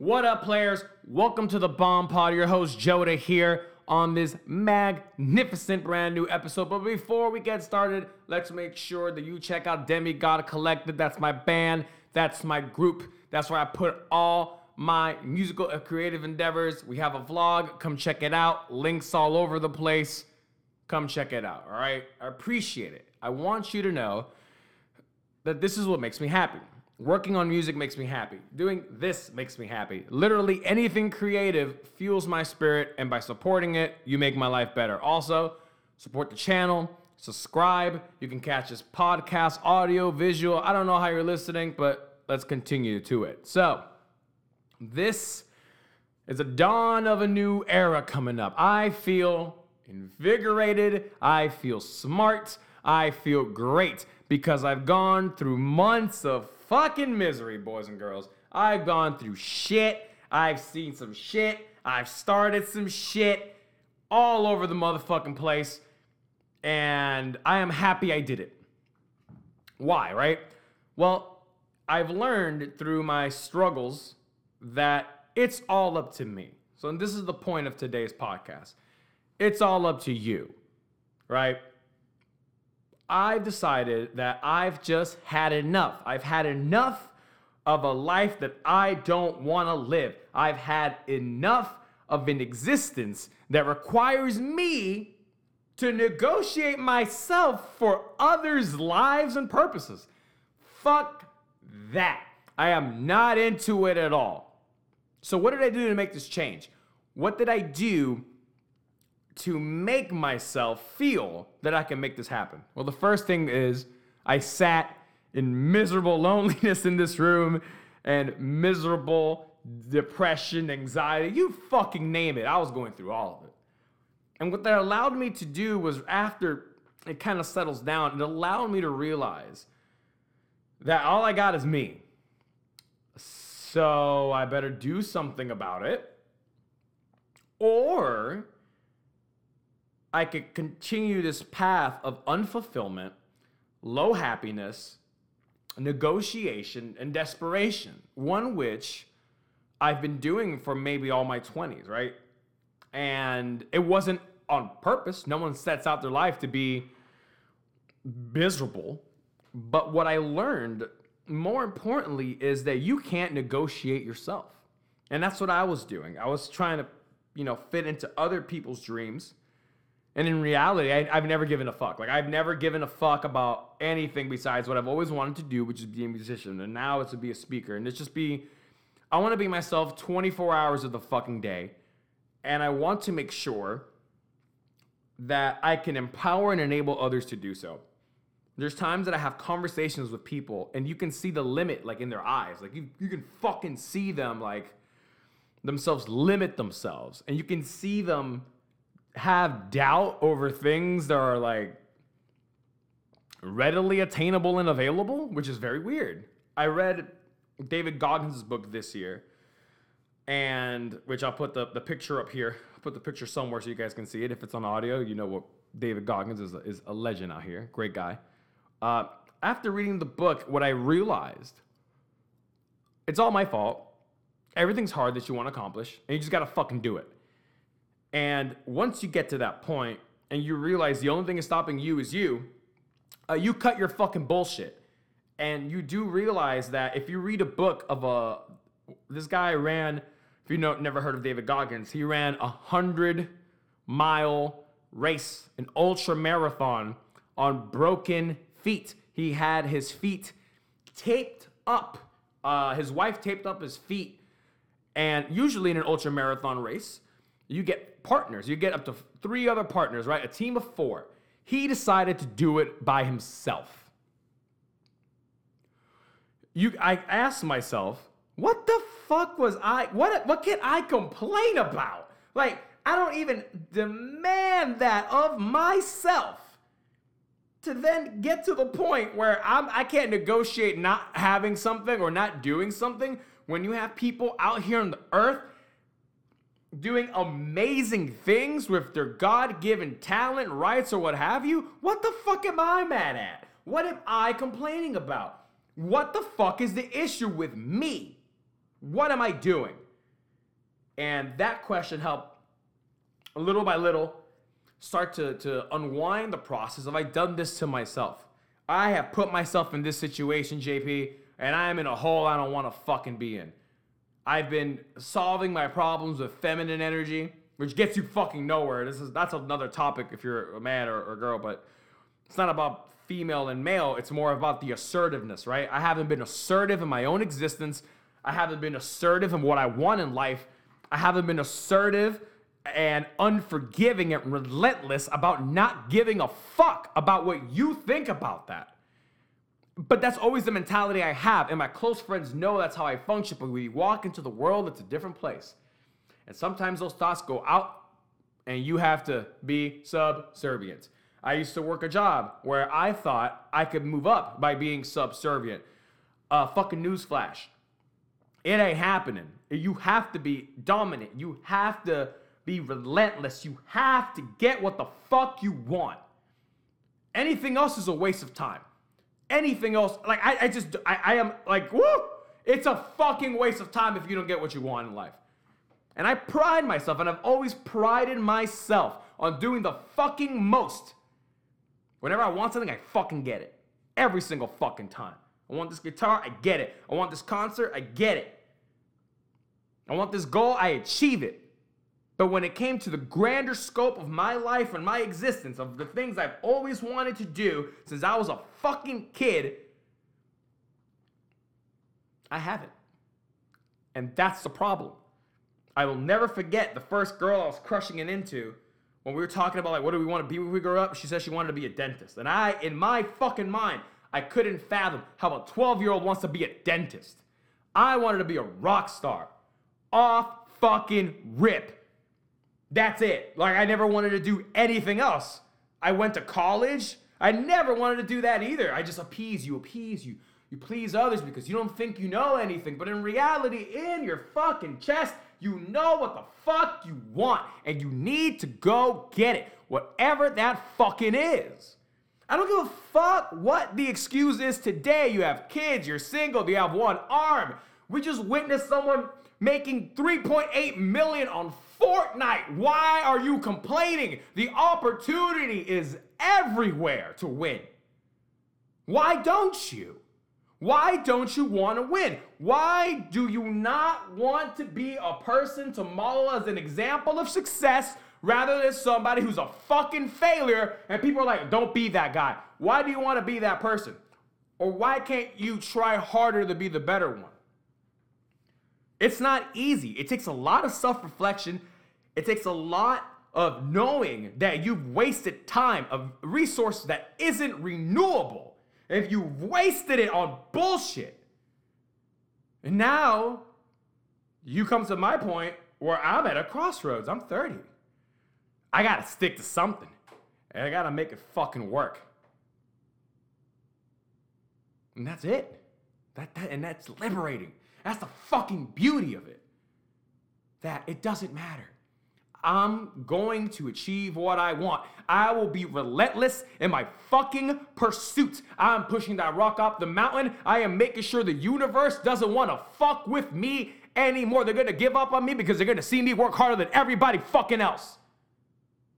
What up, players? Welcome to the Bomb Pod. Your host, Joda, here on this magnificent brand new episode. But before we get started, let's make sure that you check out Demigod Collective. That's my band, that's my group, that's where I put all my musical and creative endeavors. We have a vlog, come check it out. Links all over the place. Come check it out, all right? I appreciate it. I want you to know that this is what makes me happy. Working on music makes me happy. Doing this makes me happy. Literally anything creative fuels my spirit, and by supporting it, you make my life better. Also, support the channel, subscribe. You can catch this podcast, audio, visual. I don't know how you're listening, but let's continue to it. So, this is a dawn of a new era coming up. I feel invigorated. I feel smart. I feel great because I've gone through months of fucking misery, boys and girls. I've gone through shit. I've seen some shit. I've started some shit all over the motherfucking place. And I am happy I did it. Why, right? Well, I've learned through my struggles that it's all up to me. So, this is the point of today's podcast. It's all up to you, right? I've decided that I've just had enough. I've had enough of a life that I don't want to live. I've had enough of an existence that requires me to negotiate myself for others' lives and purposes. Fuck that. I am not into it at all. So, what did I do to make this change? What did I do to make myself feel that I can make this happen? Well, the first thing is I sat in miserable loneliness in this room and miserable depression, anxiety, you fucking name it. I was going through all of it. And what that allowed me to do was after it kind of settles down, it allowed me to realize that all I got is me. So I better do something about it. Or I could continue this path of unfulfillment, low happiness, negotiation, and desperation, one which I've been doing for maybe all my 20s, right? And it wasn't on purpose. No one sets out their life to be miserable. But what I learned, more importantly, is that you can't negotiate yourself. And that's what I was doing. I was trying to, you know, fit into other people's dreams and in reality, I, have never given a fuck. Like I've never given a fuck about anything besides what I've always wanted to do, which is be a musician. And now it's to be a speaker. And it's just be, I want to be myself 24 hours of the fucking day. And I want to make sure that I can empower and enable others to do so. There's times that I have conversations with people and you can see the limit like in their eyes. Like you, you can fucking see them like themselves limit themselves. And you can see them have doubt over things that are like readily attainable and available, which is very weird. I read David Goggins' book this year, and which I'll put the, the picture up here. I'll put the picture somewhere so you guys can see it. If it's on audio, you know what David Goggins is, is a legend out here. Great guy. Uh, after reading the book, what I realized, it's all my fault. Everything's hard that you want to accomplish, and you just gotta fucking do it. And once you get to that point and you realize the only thing is stopping you is you, uh, you cut your fucking bullshit. And you do realize that if you read a book of a, this guy ran, if you know, never heard of David Goggins, he ran a hundred mile race, an ultra marathon on broken feet. He had his feet taped up. Uh, his wife taped up his feet. And usually in an ultra marathon race, you get partners. You get up to three other partners, right? A team of four. He decided to do it by himself. You, I asked myself, what the fuck was I? What what can I complain about? Like I don't even demand that of myself. To then get to the point where I'm I can't negotiate not having something or not doing something when you have people out here on the earth doing amazing things with their God given talent, rights, or what have you, what the fuck am I mad at? What am I complaining about? What the fuck is the issue with me? What am I doing? And that question helped little by little start to, to unwind the process of I done this to myself. I have put myself in this situation, JP, and I am in a hole I don't want to fucking be in. I've been solving my problems with feminine energy, which gets you fucking nowhere. This is that's another topic if you're a man or, or girl, but it's not about female and male. It's more about the assertiveness, right? I haven't been assertive in my own existence. I haven't been assertive in what I want in life. I haven't been assertive and unforgiving and relentless about not giving a fuck about what you think about that. But that's always the mentality I have, and my close friends know that's how I function. But we walk into the world, it's a different place. And sometimes those thoughts go out, and you have to be subservient. I used to work a job where I thought I could move up by being subservient. Uh, fucking newsflash. It ain't happening. You have to be dominant. You have to be relentless. You have to get what the fuck you want. Anything else is a waste of time. Anything else, like I, I just, I, I am like, woo! It's a fucking waste of time if you don't get what you want in life. And I pride myself, and I've always prided myself on doing the fucking most. Whenever I want something, I fucking get it. Every single fucking time. I want this guitar, I get it. I want this concert, I get it. I want this goal, I achieve it. But when it came to the grander scope of my life and my existence, of the things I've always wanted to do since I was a fucking kid, I haven't. And that's the problem. I will never forget the first girl I was crushing it into when we were talking about like what do we want to be when we grow up. She said she wanted to be a dentist. And I, in my fucking mind, I couldn't fathom how a 12 year old wants to be a dentist. I wanted to be a rock star. Off fucking rip. That's it. Like, I never wanted to do anything else. I went to college. I never wanted to do that either. I just appease you, appease you. You please others because you don't think you know anything. But in reality, in your fucking chest, you know what the fuck you want. And you need to go get it. Whatever that fucking is. I don't give a fuck what the excuse is today. You have kids, you're single, you have one arm. We just witnessed someone making 3.8 million on Fortnite. Why are you complaining? The opportunity is everywhere to win. Why don't you? Why don't you want to win? Why do you not want to be a person to model as an example of success rather than somebody who's a fucking failure and people are like, don't be that guy? Why do you want to be that person? Or why can't you try harder to be the better one? It's not easy. It takes a lot of self reflection. It takes a lot of knowing that you've wasted time of resources that isn't renewable. If you've wasted it on bullshit. And now you come to my point where I'm at a crossroads. I'm 30. I gotta stick to something. And I gotta make it fucking work. And that's it. That, that and that's liberating. That's the fucking beauty of it. That it doesn't matter. I'm going to achieve what I want. I will be relentless in my fucking pursuit. I'm pushing that rock up the mountain. I am making sure the universe doesn't want to fuck with me anymore. They're gonna give up on me because they're gonna see me work harder than everybody fucking else.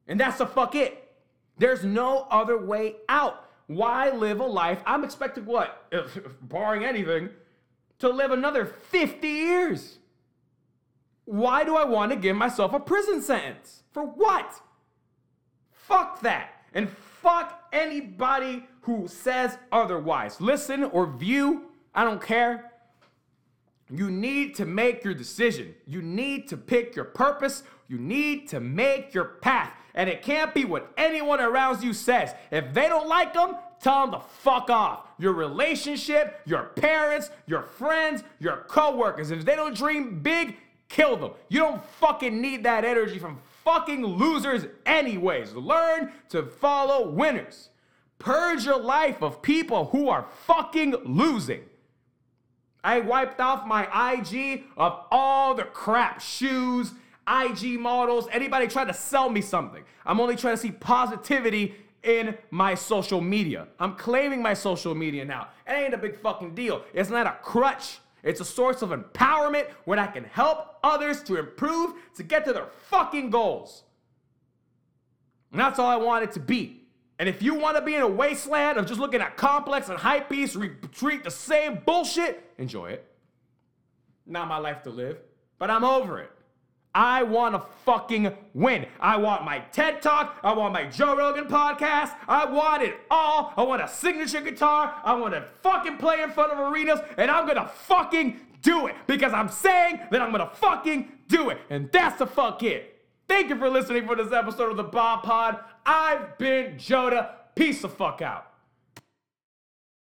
And that's the fuck it. There's no other way out. Why live a life? I'm expecting what? if Barring anything, to live another 50 years. Why do I want to give myself a prison sentence? For what? Fuck that. And fuck anybody who says otherwise. Listen or view, I don't care. You need to make your decision. You need to pick your purpose. You need to make your path. And it can't be what anyone around you says. If they don't like them, tell them to fuck off. Your relationship, your parents, your friends, your coworkers. If they don't dream big, kill them. You don't fucking need that energy from fucking losers, anyways. Learn to follow winners. Purge your life of people who are fucking losing. I wiped off my IG of all the crap shoes, IG models, anybody trying to sell me something. I'm only trying to see positivity in my social media. I'm claiming my social media now. It ain't a big fucking deal. It's not a crutch. It's a source of empowerment where I can help others to improve to get to their fucking goals. And that's all I want it to be. And if you want to be in a wasteland of just looking at complex and hype beasts retreat the same bullshit, enjoy it. Not my life to live, but I'm over it. I want to fucking win. I want my TED Talk. I want my Joe Rogan podcast. I want it all. I want a signature guitar. I want to fucking play in front of arenas. And I'm going to fucking do it because I'm saying that I'm going to fucking do it. And that's the fuck it. Thank you for listening for this episode of the Bomb Pod. I've been Joda. Peace the fuck out.